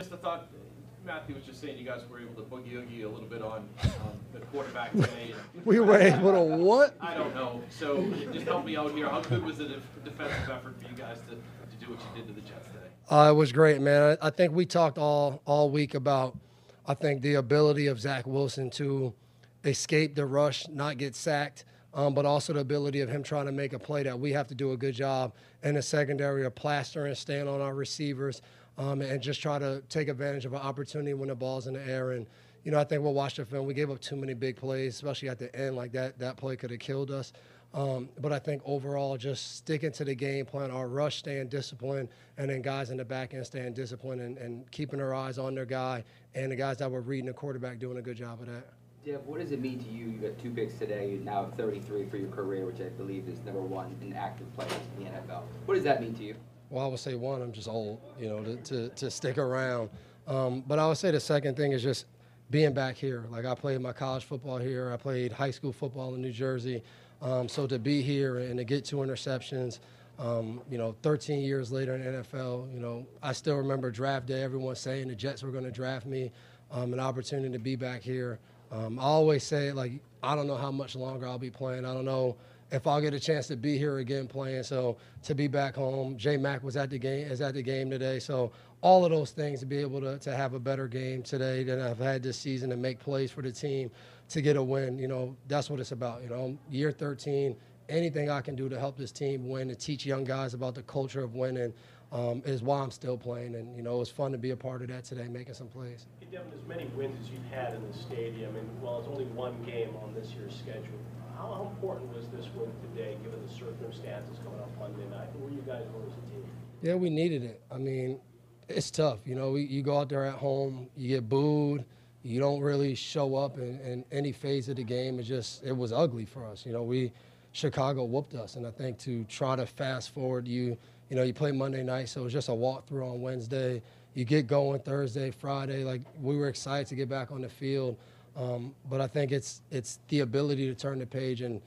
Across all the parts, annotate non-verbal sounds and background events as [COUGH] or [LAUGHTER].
Just a thought, Matthew was just saying you guys were able to boogie oogie a little bit on um, the quarterback [LAUGHS] today. We were able to what? I don't know, so just help me out here. How good was the defensive effort for you guys to, to do what you did to the Jets today? Uh, it was great, man. I, I think we talked all all week about, I think the ability of Zach Wilson to escape the rush, not get sacked, um, but also the ability of him trying to make a play that we have to do a good job in the secondary of plastering, staying on our receivers, um, and just try to take advantage of an opportunity when the ball's in the air. And you know, I think we'll watch the film. We gave up too many big plays, especially at the end. Like that, that play could have killed us. Um, but I think overall, just sticking to the game plan, our rush, staying disciplined, and then guys in the back end staying disciplined and, and keeping their eyes on their guy, and the guys that were reading the quarterback doing a good job of that. Dev, what does it mean to you? You got two picks today. You now have 33 for your career, which I believe is number one in active players in the NFL. What does that mean to you? Well, I would say one, I'm just old, you know, to, to, to stick around. Um, but I would say the second thing is just being back here. Like I played my college football here, I played high school football in New Jersey. Um, so to be here and to get two interceptions, um, you know, 13 years later in NFL, you know, I still remember draft day, everyone saying the Jets were going to draft me, um, an opportunity to be back here. Um, I always say, like, I don't know how much longer I'll be playing. I don't know if I'll get a chance to be here again playing. So to be back home, J Mac was at the game is at the game today. So all of those things to be able to, to have a better game today than I've had this season to make plays for the team to get a win. You know, that's what it's about. You know, year 13, anything I can do to help this team win, to teach young guys about the culture of winning, um, is why I'm still playing. And you know, it was fun to be a part of that today, making some plays. Hey, Devin, as many wins as you've had in the stadium, and while it's only one game on this year's schedule, how, how important was this win today, given the circumstances coming up Monday night? Where you guys were as a team? Yeah, we needed it. I mean, it's tough. You know, you go out there at home, you get booed, you don't really show up in, in any phase of the game. It just it was ugly for us. You know, we Chicago whooped us, and I think to try to fast forward, you you know, you play Monday night, so it was just a walkthrough on Wednesday. You get going Thursday, Friday. Like we were excited to get back on the field, um, but I think it's it's the ability to turn the page and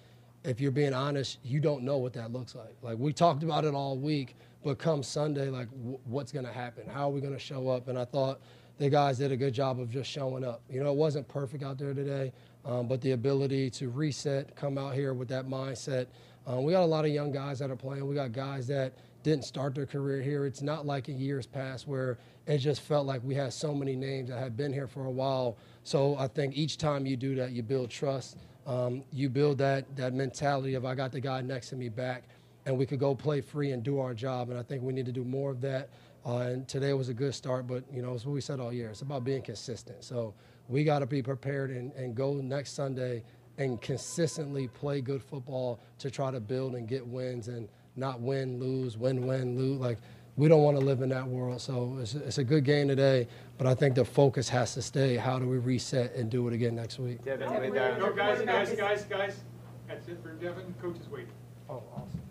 if you're being honest, you don't know what that looks like. Like we talked about it all week, but come Sunday, like w- what's going to happen? How are we going to show up? And I thought the guys did a good job of just showing up. You know, it wasn't perfect out there today, um, but the ability to reset, come out here with that mindset. Um, we got a lot of young guys that are playing. We got guys that didn't start their career here. It's not like in years past where it just felt like we had so many names that had been here for a while. So I think each time you do that, you build trust. Um, you build that that mentality of I got the guy next to me back, and we could go play free and do our job. And I think we need to do more of that. Uh, and today was a good start, but you know, it's what we said all year. It's about being consistent. So we got to be prepared and, and go next Sunday and consistently play good football to try to build and get wins and not win, lose, win, win, lose. Like we don't want to live in that world. So it's, it's a good game today, but I think the focus has to stay. How do we reset and do it again next week? Devin, Devin, with, No, No, guys, guys, guys, guys. That's it for Devin. Coach is waiting. Oh, awesome.